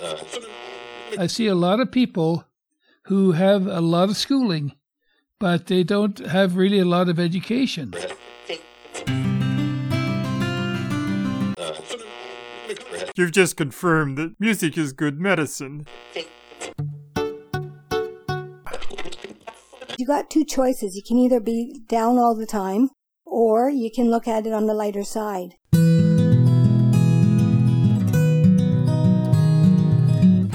I see a lot of people who have a lot of schooling, but they don't have really a lot of education. You've just confirmed that music is good medicine. You got two choices. You can either be down all the time or you can look at it on the lighter side.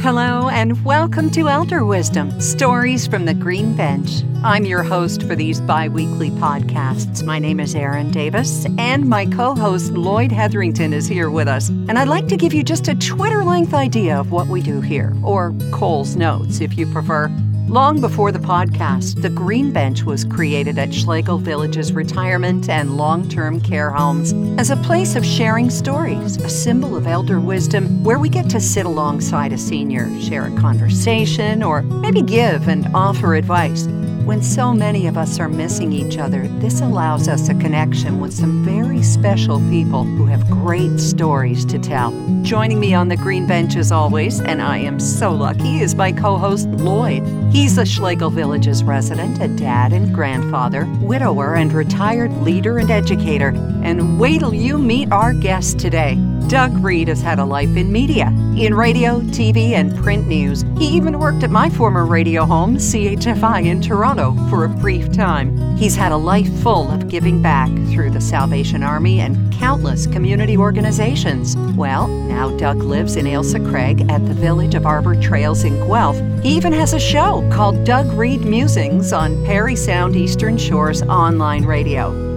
Hello, and welcome to Elder Wisdom Stories from the Green Bench. I'm your host for these bi weekly podcasts. My name is Erin Davis, and my co host Lloyd Hetherington is here with us. And I'd like to give you just a Twitter length idea of what we do here, or Cole's Notes if you prefer. Long before the podcast, the Green Bench was created at Schlegel Village's retirement and long term care homes as a place of sharing stories, a symbol of elder wisdom where we get to sit alongside a senior, share a conversation, or maybe give and offer advice. When so many of us are missing each other, this allows us a connection with some very special people who have great stories to tell. Joining me on the green bench as always, and I am so lucky, is my co host Lloyd. He's a Schlegel Village's resident, a dad and grandfather, widower and retired leader and educator. And wait till you meet our guest today. Doug Reed has had a life in media, in radio, TV, and print news. He even worked at my former radio home, CHFI in Toronto, for a brief time. He's had a life full of giving back through the Salvation Army and countless community organizations. Well, now Doug lives in Ailsa Craig at the village of Arbor Trails in Guelph. He even has a show called Doug Reed Musings on Parry Sound Eastern Shores online radio.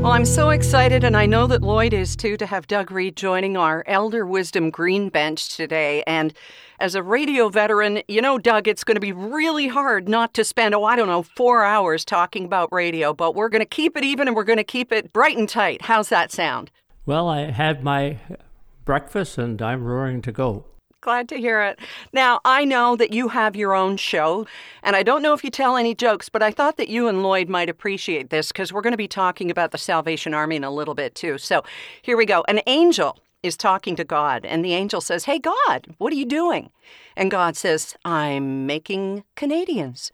Well, I'm so excited, and I know that Lloyd is too, to have Doug Reed joining our Elder Wisdom Green Bench today. And as a radio veteran, you know, Doug, it's going to be really hard not to spend, oh, I don't know, four hours talking about radio, but we're going to keep it even and we're going to keep it bright and tight. How's that sound? Well, I had my breakfast and I'm roaring to go. Glad to hear it. Now, I know that you have your own show, and I don't know if you tell any jokes, but I thought that you and Lloyd might appreciate this because we're going to be talking about the Salvation Army in a little bit too. So here we go. An angel is talking to God, and the angel says, Hey, God, what are you doing? And God says, I'm making Canadians.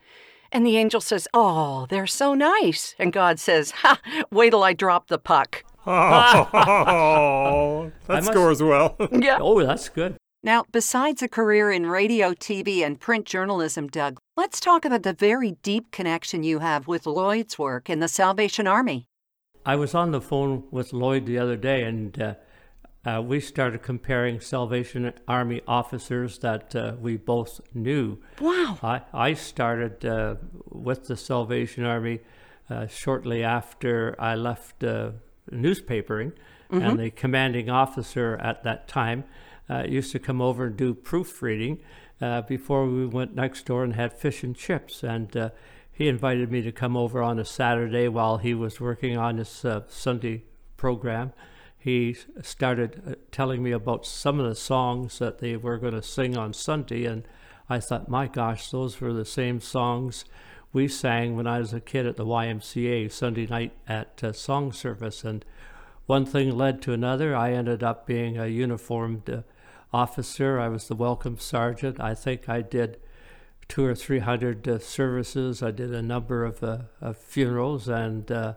And the angel says, Oh, they're so nice. And God says, Ha, wait till I drop the puck. Oh, that must- scores well. Yeah. Oh, that's good. Now, besides a career in radio, TV, and print journalism, Doug, let's talk about the very deep connection you have with Lloyd's work in the Salvation Army. I was on the phone with Lloyd the other day, and uh, uh, we started comparing Salvation Army officers that uh, we both knew. Wow. I, I started uh, with the Salvation Army uh, shortly after I left uh, newspapering, and the commanding officer at that time uh, used to come over and do proofreading uh, before we went next door and had fish and chips. And uh, he invited me to come over on a Saturday while he was working on his uh, Sunday program. He started uh, telling me about some of the songs that they were going to sing on Sunday, and I thought, my gosh, those were the same songs we sang when I was a kid at the YMCA Sunday night at uh, song service. And one thing led to another. I ended up being a uniformed uh, officer. I was the welcome sergeant. I think I did two or three hundred uh, services. I did a number of, uh, of funerals, and uh,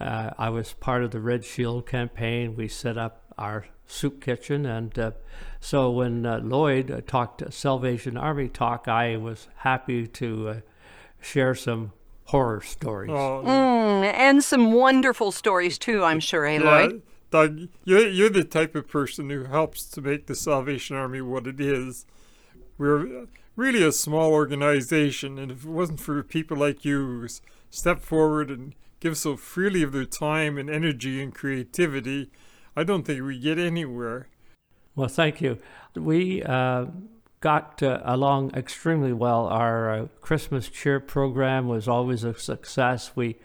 uh, I was part of the Red Shield campaign. We set up our soup kitchen, and uh, so when uh, Lloyd uh, talked Salvation Army talk, I was happy to uh, share some horror stories. Oh, Mm, and some wonderful stories, too, I'm sure, eh, Lloyd? Doug, you're, you're the type of person who helps to make the Salvation Army what it is. We're really a small organization, and if it wasn't for people like you who step forward and give so freely of their time and energy and creativity, I don't think we get anywhere. Well, thank you. We uh, got uh, along extremely well. Our uh, Christmas cheer program was always a success. We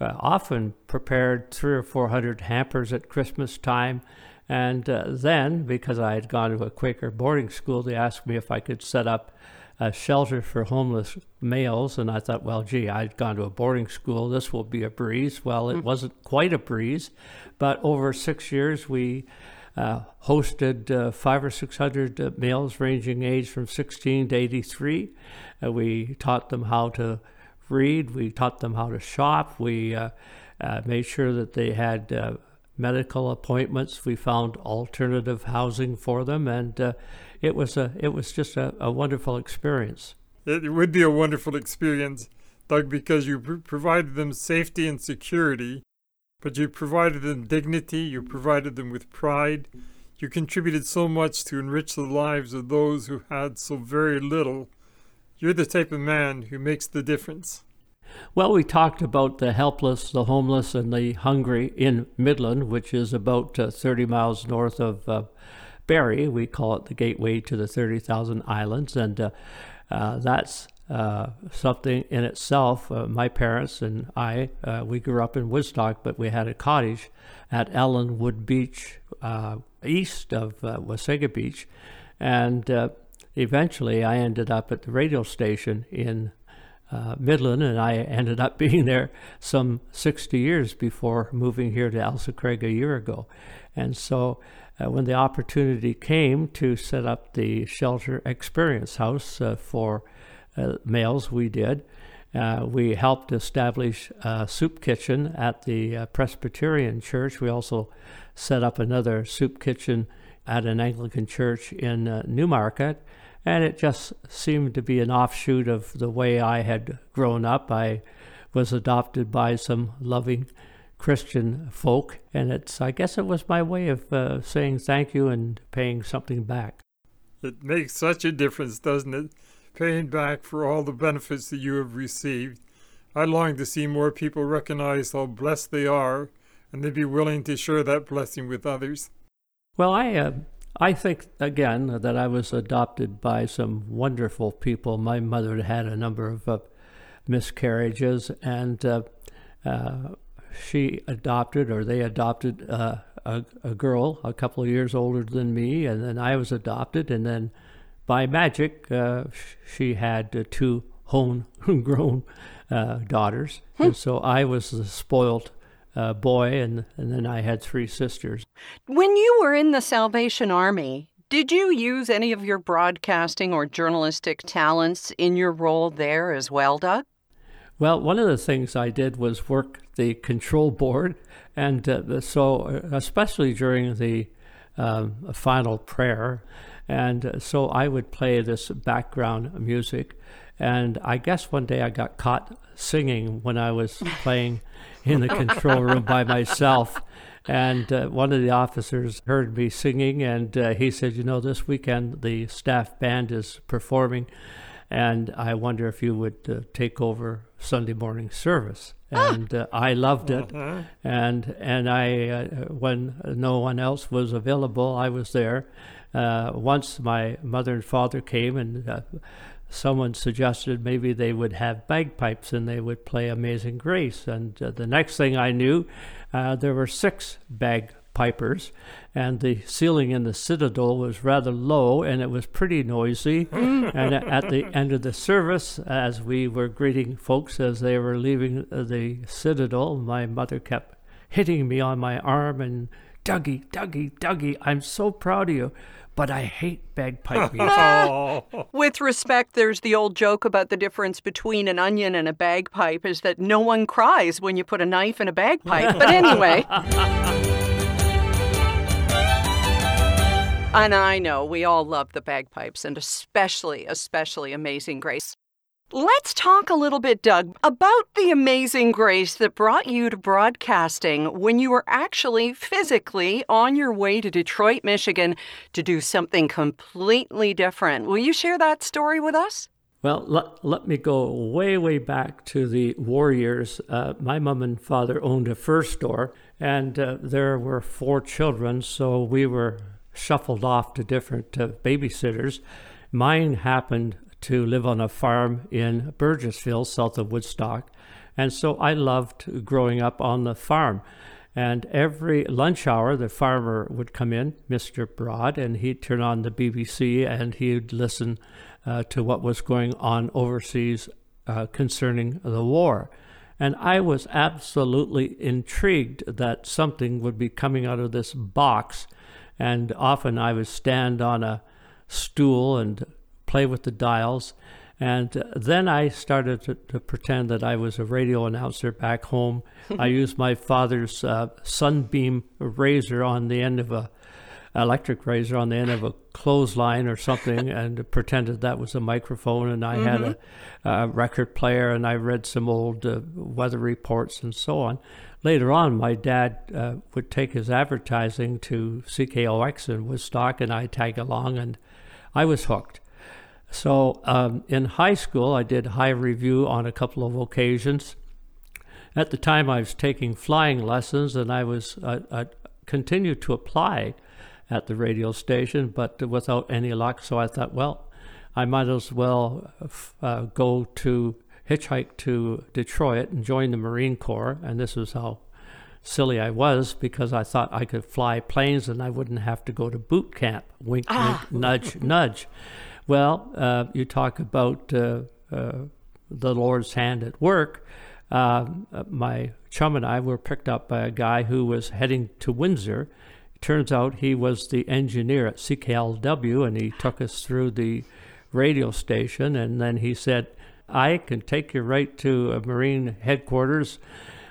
uh, often prepared three or four hundred hampers at Christmas time. And uh, then, because I had gone to a Quaker boarding school, they asked me if I could set up a shelter for homeless males. And I thought, well, gee, I'd gone to a boarding school. This will be a breeze. Well, it wasn't quite a breeze. But over six years, we uh, hosted uh, five or six hundred uh, males ranging age from 16 to 83. Uh, we taught them how to read. We taught them how to shop. We uh, uh, made sure that they had medical appointments. We found alternative housing for them, and it was a it was just a, a wonderful experience. It would be a wonderful experience, Doug, because you pr- provided them safety and security but you provided them dignity, you provided them with pride. You contributed so much to enrich the lives of those who had so very little. You're the type of man who makes the difference. Well, we talked about the helpless, the homeless, and the hungry in Midland, which is about uh, 30 miles north of uh, Barrie. We call it the gateway to the 30,000 islands, and uh, uh that's uh, something in itself. Uh, my parents and I, we grew up in Woodstock, but we had a cottage at Allenwood Beach, east of Wasaga Beach, and eventually I ended up at the radio station in Midland, and I ended up being there some 60 years before moving here to Ailsa Craig a year ago. And so when the opportunity came to set up the Shelter Experience House for uh, males, we did. Uh, we helped establish a soup kitchen at the uh, Presbyterian Church. We also set up another soup kitchen at an Anglican church in uh, Newmarket. And it just seemed to be an offshoot of the way I had grown up. I was adopted by some loving Christian folk, and it's I guess it was my way of uh, saying thank you and paying something back. It makes such a difference, doesn't it? paying back for all the benefits that you have received. I long to see more people recognize how blessed they are and they be willing to share that blessing with others. Well, I uh, I think again that I was adopted by some wonderful people. My mother had a number of uh, miscarriages, and uh, uh she adopted, or they adopted, uh, a, a girl a couple of years older than me, and then I was adopted, and then by magic, uh, she had uh, two homegrown uh, daughters. Hmm. And so I was the spoiled uh, boy, and, and then I had three sisters. When you were in the Salvation Army, did you use any of your broadcasting or journalistic talents in your role there as well, Doug? Well, one of the things I did was work the control board, and uh, so uh, especially during the um, final prayer, and uh, so I would play this background music. And I guess one day I got caught singing when I was playing in the control room by myself. And uh, one of the officers heard me singing, and uh, he said, You know, this weekend the staff band is performing, and I wonder if you would uh, take over Sunday morning service. Ah. And uh, I loved it. Uh-huh. And, and I, uh, when no one else was available, I was there uh, once my mother and father came and uh, someone suggested maybe they would have bagpipes and they would play Amazing Grace. And uh, the next thing I knew, uh, there were six bagpipers, and the ceiling in the citadel was rather low and it was pretty noisy. and at the end of the service, as we were greeting folks as they were leaving the citadel, my mother kept hitting me on my arm and Dougie, Dougie, Dougie, I'm so proud of you but I hate bagpipe music. With respect, there's the old joke about the difference between an onion and a bagpipe is that no one cries when you put a knife in a bagpipe. But anyway. and I know we all love the bagpipes and especially, especially Amazing Grace. Let's talk a little bit, Doug, about the amazing grace that brought you to broadcasting when you were actually physically on your way to Detroit, Michigan to do something completely different. Will you share that story with us? Well, let, let me go way, way back to the war years. Uh, my mom and father owned a fur store, and uh, there were four children, so we were shuffled off to different uh, babysitters. Mine happened to live on a farm in Burgessville, south of Woodstock. And so I loved growing up on the farm. And every lunch hour, the farmer would come in, Mr. Broad, and he'd turn on the BBC and he'd listen uh, to what was going on overseas uh, concerning the war. And I was absolutely intrigued that something would be coming out of this box and often I would stand on a stool and play with the dials. And uh, then I started to, to, pretend that I was a radio announcer back home. I used my father's uh, sunbeam razor on the end of a electric razor on the end of a clothesline or something and pretended that was a microphone. And I mm-hmm. had a, mm-hmm. a, record player and I read some old uh, weather reports and so on. Later on, my dad uh, would take his advertising to CKOX in Woodstock and I'd tag along and I was hooked. So um, in high school, I did high review on a couple of occasions. At the time, I was taking flying lessons, and I was uh, I continued to apply at the radio station, but without any luck. So I thought, well, I might as well uh, go to hitchhike to Detroit and join the Marine Corps. And this is how silly I was because I thought I could fly planes and I wouldn't have to go to boot camp. Wink, ah. wink, nudge, nudge. Well, uh, you talk about uh, uh, the Lord's hand at work. Uh, my chum and I were picked up by a guy who was heading to Windsor Turns out he was the engineer at CKLW and he took us through the radio station and then he said, I can take you right to Marine headquarters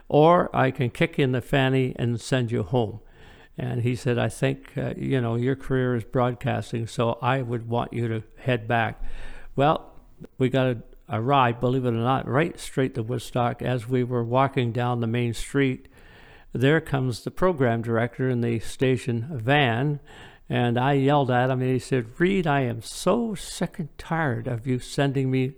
or I can kick in the fanny and send you home. And he said, I think, uh, you know, your career is broadcasting, so I would want you to head back. Well, we got a, a ride, believe it or not, right straight to Woodstock as we were walking down the main street there comes the program director in the station van. And I yelled at him and he said, Reed, I am so sick and tired of you sending me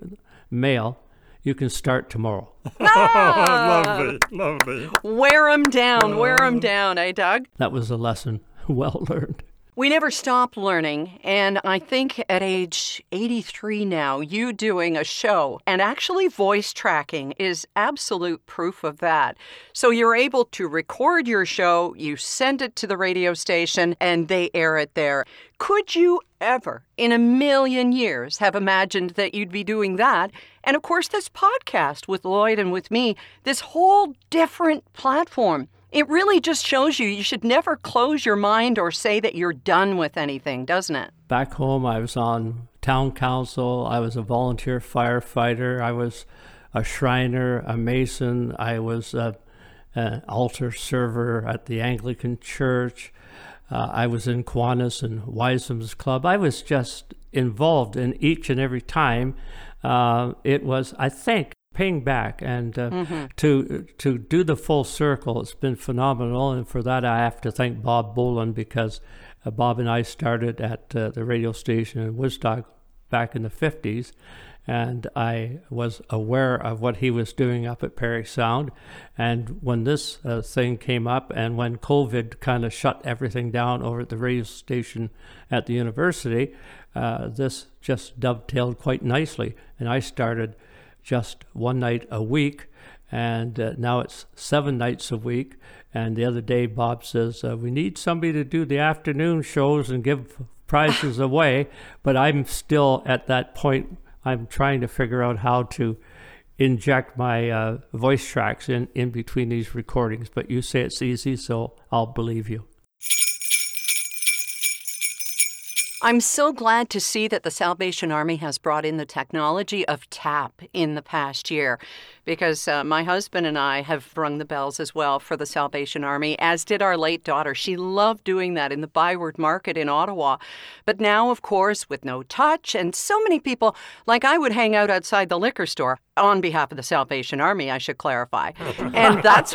mail. You can start tomorrow. Ah! lovely, lovely. Wear them down, wear them down, eh, Doug? That was a lesson well learned. We never stop learning. And I think at age 83 now, you doing a show and actually voice tracking is absolute proof of that. So you're able to record your show, you send it to the radio station, and they air it there. Could you ever, in a million years, have imagined that you'd be doing that? And of course, this podcast with Lloyd and with me, this whole different platform. It really just shows you you should never close your mind or say that you're done with anything, doesn't it? Back home, I was on town council, I was a volunteer firefighter, I was a Shriner, a Mason, I was a, an altar server at the Anglican Church. Uh, I was in Kiwanis and Y's Men's Club. I was just involved in each and every time. Uh, it was, I think, paying back. And uh, mm-hmm. to to do the full circle it's been phenomenal. And for that I have to thank Bob Boland because uh, Bob and I started at uh, the radio station in Woodstock back in the 50s and I was aware of what he was doing up at Parry Sound. And when this uh, thing came up and when COVID kind of shut everything down over at the radio station at the university uh, this just dovetailed quite nicely. And I started just one night a week, and uh, now it's seven nights a week. And the other day, Bob says, uh, We need somebody to do the afternoon shows and give prizes away. But I'm still at that point, I'm trying to figure out how to inject my uh, voice tracks in, in between these recordings. But you say it's easy, so I'll believe you. I'm so glad to see that the Salvation Army has brought in the technology of TAP in the past year because uh, my husband and I have rung the bells as well for the Salvation Army, as did our late daughter. She loved doing that in the Byward Market in Ottawa. But now, of course, with no touch, and so many people, like I would hang out outside the liquor store on behalf of the Salvation Army, I should clarify. and that's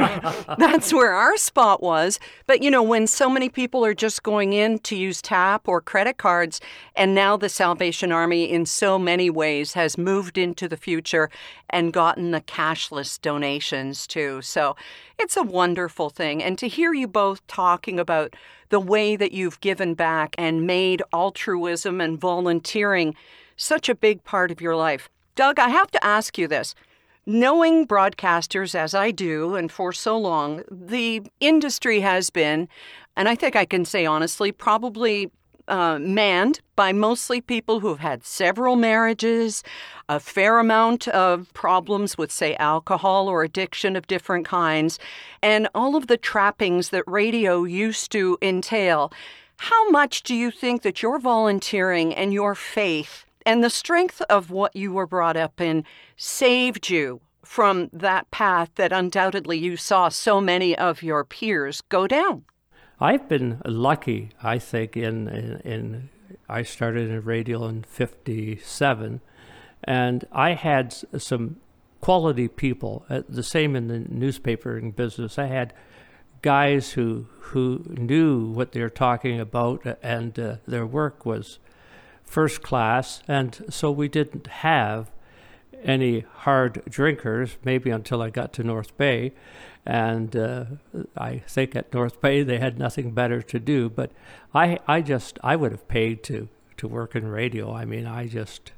that's where our spot was. But you know, when so many people are just going in to use tap or credit cards, and now the Salvation Army in so many ways has moved into the future and gotten the cashless donations too. So it's a wonderful thing. And to hear you both talking about the way that you've given back and made altruism and volunteering such a big part of your life. Doug, I have to ask you this. Knowing broadcasters as I do, and for so long, the industry has been, and I think I can say honestly, probably uh, manned by mostly people who have had several marriages, a fair amount of problems with, say, alcohol or addiction of different kinds, and all of the trappings that radio used to entail. How much do you think that your volunteering and your faith and the strength of what you were brought up in saved you from that path that undoubtedly you saw so many of your peers go down? I've been lucky, I think, in, in, in I started in radio in 57, and I had some quality people. Uh, the same in the newspapering business. I had guys who who knew what they were talking about, uh, and uh, their work was first class. And so we didn't have any hard drinkers, maybe until I got to North Bay. And uh, I think at North Bay they had nothing better to do. But I, I just, I would have paid to, to work in radio. I mean, I just,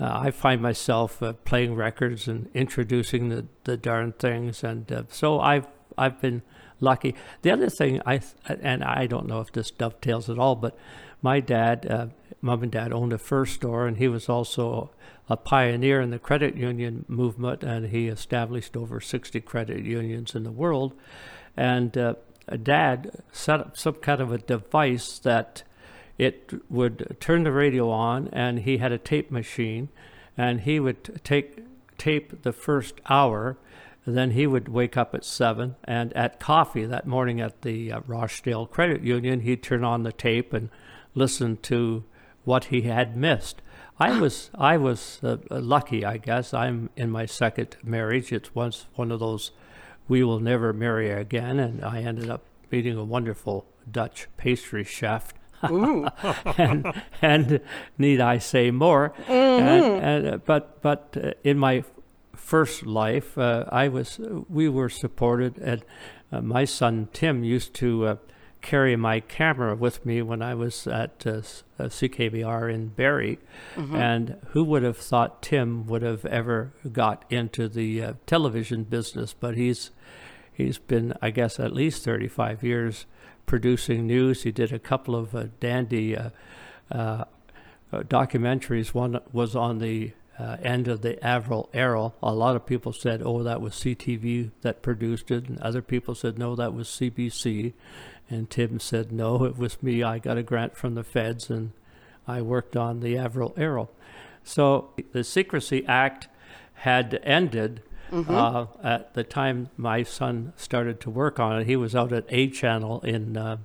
uh, I find myself uh, playing records and introducing the, the darn things. And uh, so I've, I've been lucky. The other thing, I, and I don't know if this dovetails at all, but my dad, uh, mom and dad owned a fur store, and he was also a pioneer in the credit union movement, and he established over 60 credit unions in the world. And uh, dad set up some kind of a device that it would turn the radio on, and he had a tape machine, and he would take tape the first hour. Then he would wake up at seven, and at coffee that morning at the uh, Rochdale Credit Union, he'd turn on the tape and listen to what he had missed. I was I was uh, lucky, I guess. I'm in my second marriage. It's once one of those we will never marry again, and I ended up meeting a wonderful Dutch pastry chef. and, and need I say more? Mm-hmm. And, and, uh, but but uh, in my first life, uh, I was we were supported, and uh, my son Tim used to uh, carry my camera with me when I was at uh, uh CKVR in Barrie. Mm-hmm. And who would have thought Tim would have ever got into the uh, television business? But he's he's been, I guess, at least 35 years producing news. He did a couple of uh, dandy uh, uh, documentaries. One was on the uh, end of the Avro Arrow. A lot of people said, oh, that was CTV that produced it, and other people said, no, that was CBC. And Tim said, no, it was me. I got a grant from the feds and I worked on the Avro Arrow. So the Secrecy Act had ended mm-hmm. uh, at the time my son started to work on it. He was out at A Channel in uh,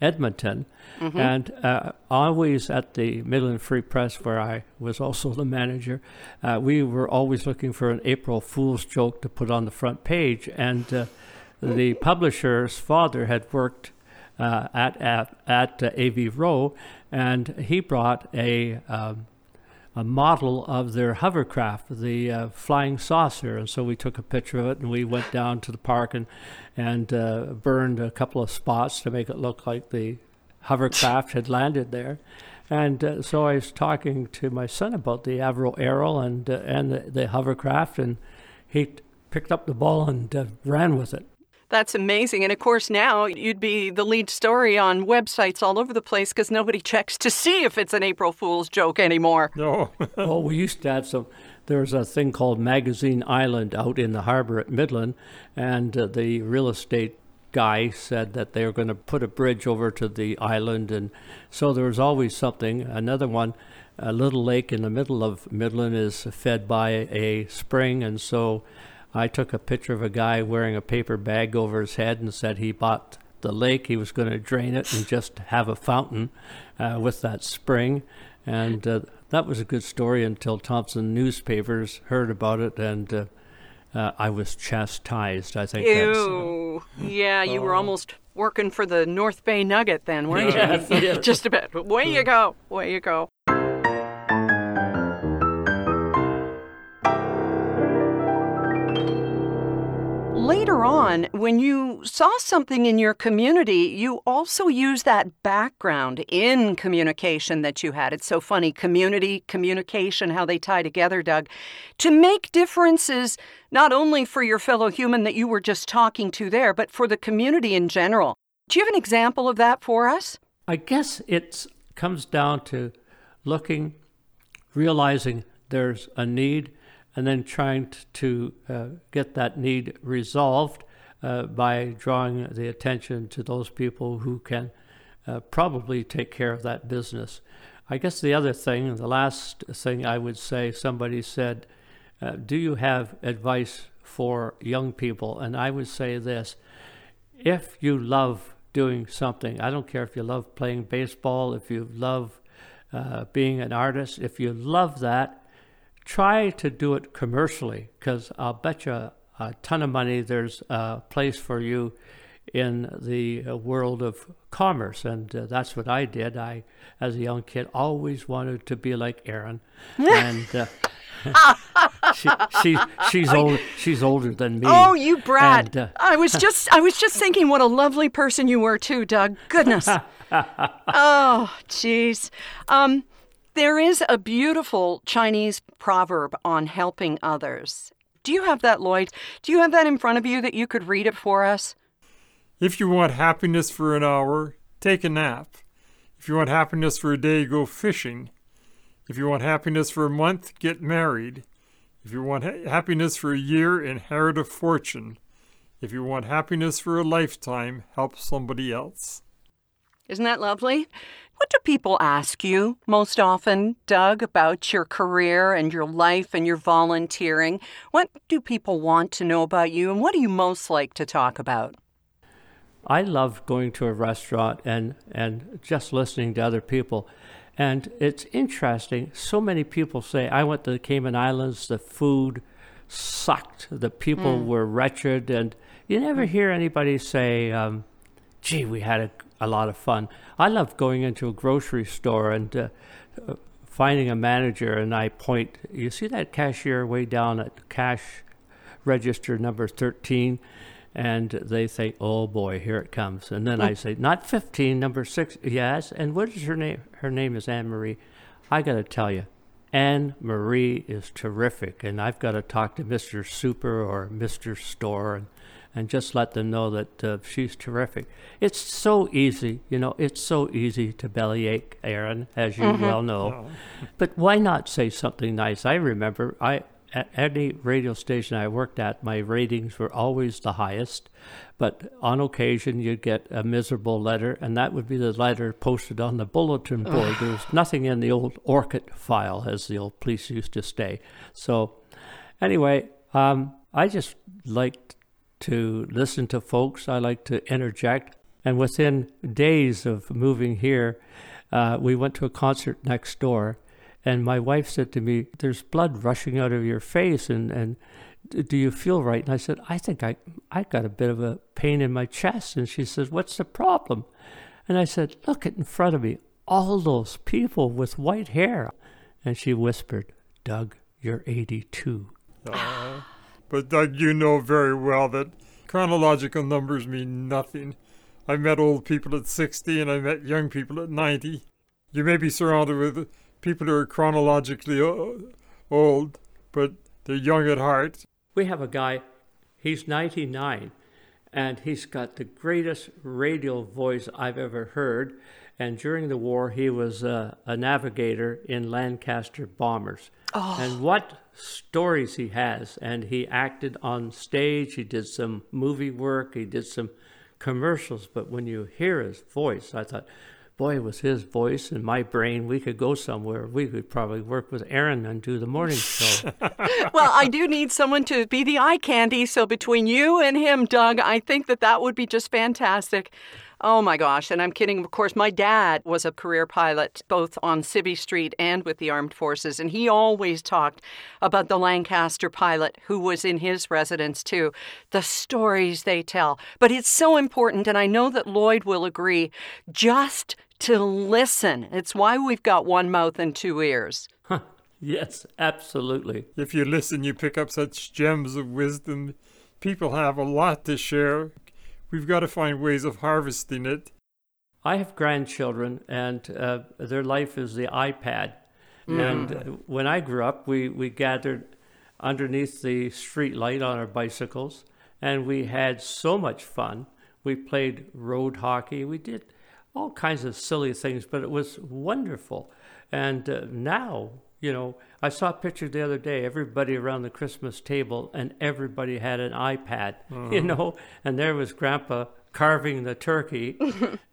Edmonton. Mm-hmm. And uh, always at the Midland Free Press, where I was also the manager, uh, we were always looking for an April Fool's joke to put on the front page. And uh, the publisher's father had worked uh, at at, at uh, Avro, and he brought a um, a model of their hovercraft, the uh, flying saucer, and so we took a picture of it, and we went down to the park and and uh, burned a couple of spots to make it look like the hovercraft had landed there. And uh, so I was talking to my son about the Avro Arrow and uh, and the, the, hovercraft, and he picked up the ball and uh, ran with it. That's amazing. And of course, now you'd be the lead story on websites all over the place because nobody checks to see if it's an April Fool's joke anymore. No. well, we used to have some. There's a thing called Magazine Island out in the harbor at Midland, and uh, the real estate guy said that they were going to put a bridge over to the island, and so there was always something. Another one, a little lake in the middle of Midland is fed by a spring, and so I took a picture of a guy wearing a paper bag over his head and said he bought the lake. He was going to drain it and just have a fountain uh, with that spring. And uh, that was a good story until Thomson newspapers heard about it and uh, uh I was chastised. I think. Ew. yeah, you were oh. almost working for the North Bay Nugget then, weren't you? just a bit. Way you go. Way you go. Later on, when you saw something in your community, you also used that background in communication that you had. It's so funny community, communication, how they tie together, Doug, to make differences not only for your fellow human that you were just talking to there, but for the community in general. Do you have an example of that for us? I guess it comes down to looking, realizing there's a need and then trying to uh, get that need resolved uh, by drawing the attention to those people who can uh, probably take care of that business. I guess the other thing, the last thing I would say, somebody said, uh, Do you have advice for young people? And I would say this if you love doing something, I don't care if you love playing baseball, if you love uh, being an artist, if you love that, try to do it commercially because I'll bet you a ton of money there's a place for you in the world of commerce. And uh, that's what I did. I, as a young kid, always wanted to be like Erin and uh, she, she, she's old. She's older than me. Oh, you brat! And, uh, I was just I was just thinking what a lovely person you were too, Doug. Goodness. oh, jeez. Um, there is a beautiful Chinese proverb on helping others. Do you have that, Lloyd? Do you have that in front of you that you could read it for us? If you want happiness for an hour, take a nap. If you want happiness for a day, go fishing. If you want happiness for a month, get married. If you want ha- happiness for a year, inherit a fortune. If you want happiness for a lifetime, help somebody else. Isn't that lovely? What do people ask you most often, Doug, about your career and your life and your volunteering? What do people want to know about you, and what do you most like to talk about? I love going to a restaurant and, and just listening to other people. And it's interesting. So many people say, I went to the Cayman Islands, the food sucked, the people Mm. were wretched. And you never hear anybody say, um, gee, we had a, a lot of fun. I love going into a grocery store and uh, finding a manager, and I point, you see that cashier way down at cash register number 13? And they say, oh boy, here it comes. And then I say, not 15, number six. Yes. And what is her name? Her name is Anne Marie. I got to tell you, Anne Marie is terrific. And I've got to talk to Mr. Super or Mr. Store and, and just let them know that uh, she's terrific. It's so easy, you know, it's so easy to bellyache, Erin, as you well know. But why not say something nice? I remember I at any radio station I worked at, my ratings were always the highest. But on occasion, you'd get a miserable letter, and that would be the letter posted on the bulletin board. there was nothing in the old Orchid file, as the old police used to say. So, anyway, um, I just liked to listen to folks. I like to interject. And within days of moving here, uh, we went to a concert next door. And my wife said to me, There's blood rushing out of your face, and, and do you feel right? And I said, I think I, I got a bit of a pain in my chest. And she says, What's the problem? And I said, Look at in front of me, all those people with white hair. And she whispered, Doug, you're 82. But Doug, you know very well that chronological numbers mean nothing. I met old people at 60 and I met young people at 90. You may be surrounded with people who are chronologically uh, old, but they're young at heart. We have a guy, he's 99, and he's got the greatest radio voice I've ever heard. And during the war, he was uh, a navigator in Lancaster bombers. Oh. And what stories he has! And he acted on stage, he did some movie work, he did some commercials. But when you hear his voice, I thought, boy, it was his voice in my brain. We could go somewhere. We could probably work with Erin and do the morning show. well, I do need someone to be the eye candy. So between you and him, Doug, I think that that would be just fantastic. Oh my gosh. And I'm kidding. Of course, my dad was a career pilot, both on Civvy Street and with the armed forces. And he always talked about the Lancaster pilot who was in his residence too, the stories they tell. But it's so important. And I know that Lloyd will agree just to listen. It's why we've got one mouth and two ears. yes, absolutely. If you listen, you pick up such gems of wisdom. People have a lot to share. We've got to find ways of harvesting it. I have grandchildren, and uh, their life is the iPad. And uh, when I grew up, we, we gathered underneath the street light on our bicycles, and we had so much fun. We played road hockey. We did all kinds of silly things, but it was wonderful. And uh, now, you know, I saw a picture the other day, everybody around the Christmas table, and everybody had an iPad, you know, and there was Grandpa carving the turkey.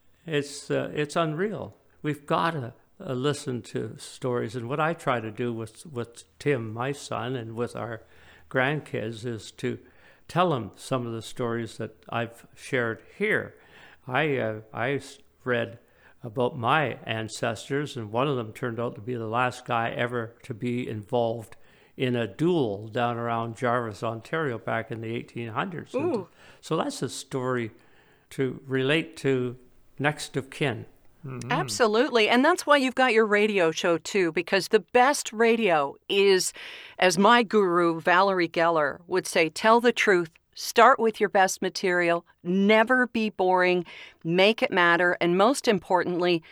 it's uh, it's unreal. We've got to uh, listen to stories, and what I try to do with with Tim, my son, and with our grandkids is to tell them some of the stories that I've shared here. I uh, I read about my ancestors, and one of them turned out to be the last guy ever to be involved in a duel down around Jarvis, Ontario, back in the 1800s. Ooh. So that's a story to relate to next of kin. Mm-hmm. Absolutely. And that's why you've got your radio show too, because the best radio is, as my guru, Valerie Geller, would say, tell the truth. Start with your best material. Never be boring. Make it matter. And most importantly,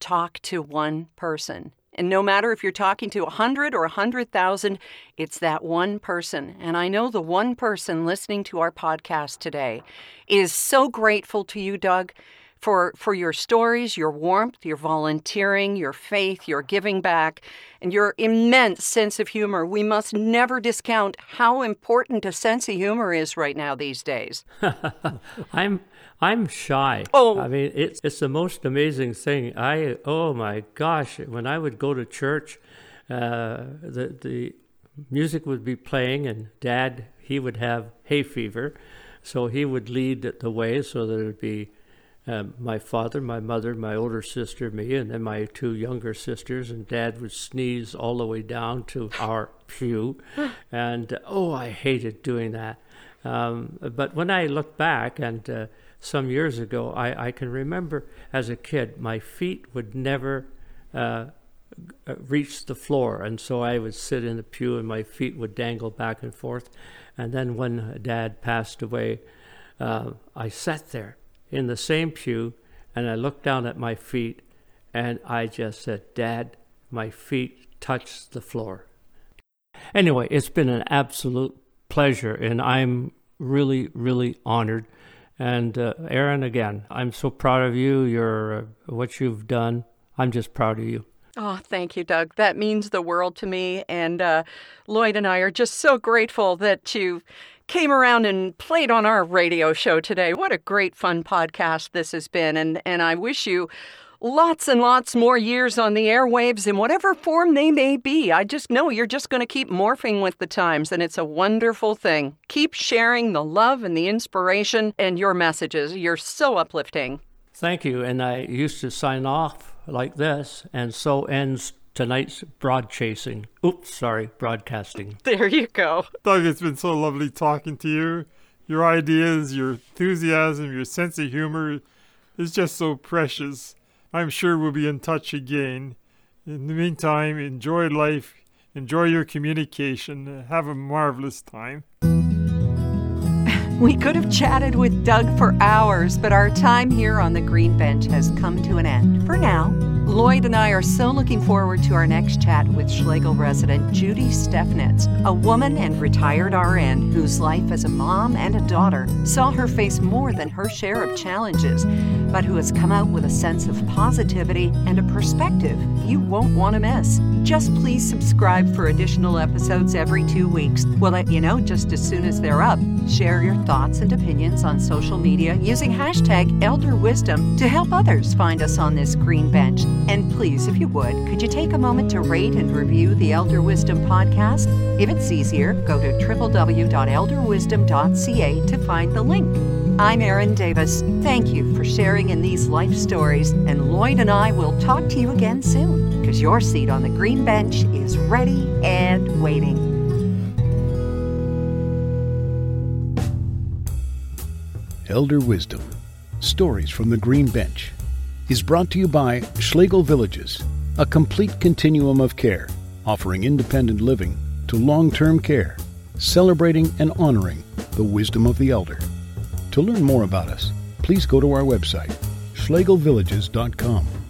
talk to one person. And no matter if you're talking to a 100 or a 100,000, it's that one person. And I know the one person listening to our podcast today is so grateful to you, Doug, for, for your stories, your warmth, your volunteering, your faith, your giving back, and your immense sense of humor. We must never discount how important a sense of humor is right now these days. I'm I'm shy. Oh. I mean, it's it's the most amazing thing. I oh my gosh, when I would go to church, uh, the the music would be playing, and Dad he would have hay fever, so he would lead the way, so that it would be um, my father, my mother, my older sister, me, and then my two younger sisters. And Dad would sneeze all the way down to our pew, and oh, I hated doing that. Um, but when I look back, and uh, some years ago, I, I, can remember as a kid, my feet would never uh, reach the floor, and so I would sit in the pew, and my feet would dangle back and forth. And then when Dad passed away, uh, I sat there in the same pew and I looked down at my feet and I just said, Dad, my feet touched the floor. Anyway, it's been an absolute pleasure and I'm really, really honored. And uh, Erin, again, I'm so proud of you. You're uh, what you've done. I'm just proud of you. Oh, thank you, Doug. That means the world to me. And uh, Lloyd and I are just so grateful that you came around and played on our radio show today. What a great fun podcast this has been. And, and I wish you lots and lots more years on the airwaves in whatever form they may be. I just know you're just going to keep morphing with the times, and it's a wonderful thing. Keep sharing the love and the inspiration and your messages. You're so uplifting. Thank you. And I used to sign off like this, and so ends tonight's broad chasing. Oops, sorry, broadcasting. There you go. Doug, it's been so lovely talking to you. Your ideas, your enthusiasm, your sense of humor is just so precious. I'm sure we'll be in touch again. In the meantime, enjoy life, enjoy your communication, have a marvelous time. We could have chatted with Doug for hours, but our time here on the Green Bench has come to an end. For now, Lloyd and I are so looking forward to our next chat with Schlegel resident Judy Stefnitz, a woman and retired RN whose life as a mom and a daughter saw her face more than her share of challenges, but who has come out with a sense of positivity and a perspective you won't want to miss. Just please subscribe for additional episodes every two weeks. We'll let you know just as soon as they're up. Share your thoughts and opinions on social media using hashtag Elder Wisdom to help others find us on this green bench. And please, if you would, could you take a moment to rate and review the Elder Wisdom podcast? If it's easier, go to www.elderwisdom.ca to find the link. I'm Erin Davis. Thank you for sharing in these life stories, and Lloyd and I will talk to you again soon because your seat on the green bench is ready and waiting. Elder Wisdom Stories from the Green Bench is brought to you by Schlegel Villages, a complete continuum of care, offering independent living to long term care, celebrating and honoring the wisdom of the elder. To learn more about us, please go to our website, schlegelvillages.com.